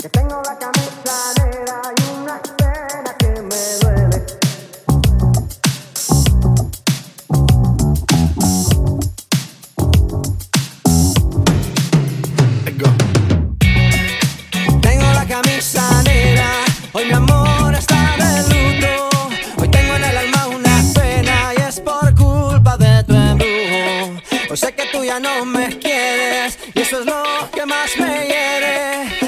Que tengo la camisa negra y una pena que me duele. Tengo la camisa negra, hoy mi amor está de luto. Hoy tengo en el alma una pena y es por culpa de tu embudo. Hoy sé que tú ya no me quieres y eso es lo que más me hiere.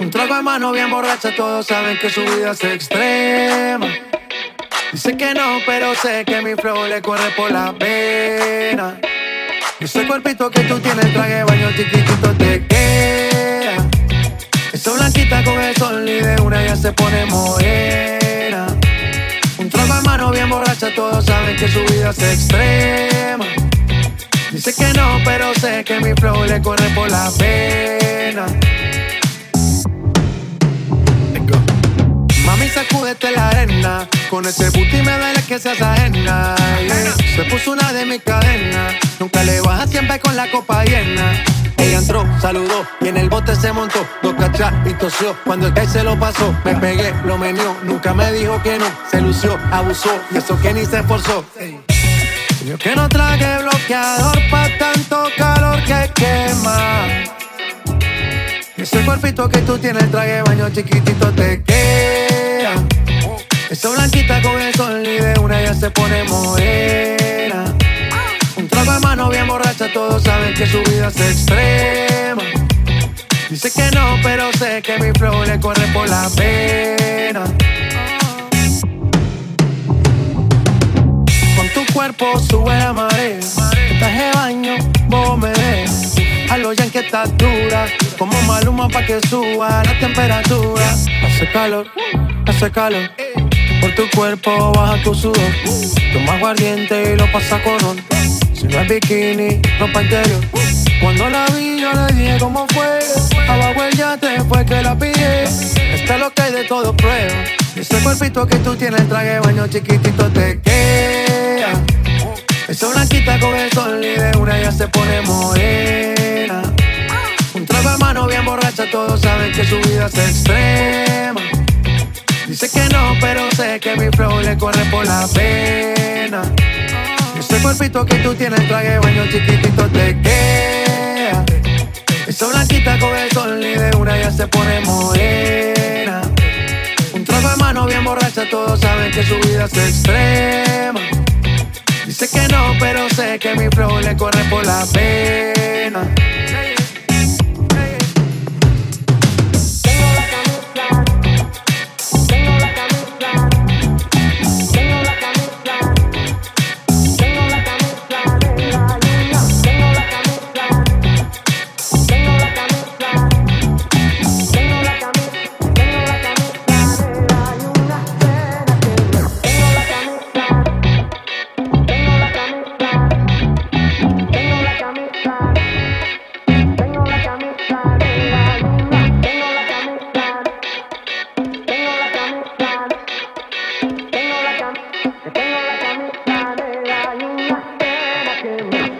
Un trago de mano bien borracha, todos saben que su vida es extrema. Dice que no, pero sé que mi flow le corre por la pena. Ese cuerpito que tú tienes, traje baño chiquitito te queda. Esa blanquita con el sol y de una ya se pone morena. Un trago de mano bien borracha, todos saben que su vida es extrema. Dice que no, pero sé que mi flow le corre por la pena. Con ese booty me duele que seas ajena. Se puso una de mis cadenas. Nunca le baja siempre con la copa llena. Ella entró, saludó y en el bote se montó. Dos cachas y tosió. Cuando el que se lo pasó, me pegué, lo menió. Nunca me dijo que no. Se lució, abusó y eso que ni se esforzó. Yo que no traje bloqueador pa' tanto calor que quema. Ese cuerpito que tú tienes, traje baño chiquitito te queda. Pone morena. Un trago de mano bien borracha, todos saben que su vida es extrema. Dice que no, pero sé que mi flow le corre por la pena. cuerpo sube la marea. Traje baño, vos me ves. A lo ya que está dura. Como maluma pa' que suba la temperatura. Hace calor, hace calor. Por tu cuerpo baja tu sudor. Toma aguardiente y lo pasa con on. Si no es bikini, ropa interior. Cuando la vi, yo le dije cómo fue. Abajo el yate fue que la pide. Está lo que hay de todo prueba. Ese cuerpito que tú tienes, traje baño chiquitito te queda. Esa blanquita con el sol y de una ya se pone morena. Un trago de mano bien borracha, todos saben que su vida es extrema. Dice que no, pero sé que mi flow le corre por la pena. Ese cuerpito que tú tienes, traje baño chiquitito te queda. Esa blanquita con el sol y de una ya se pone morena. Un trago de mano bien borracha, todos saben que su vida es extrema. Dice que no, pero sé que mi flow le corre por la pena.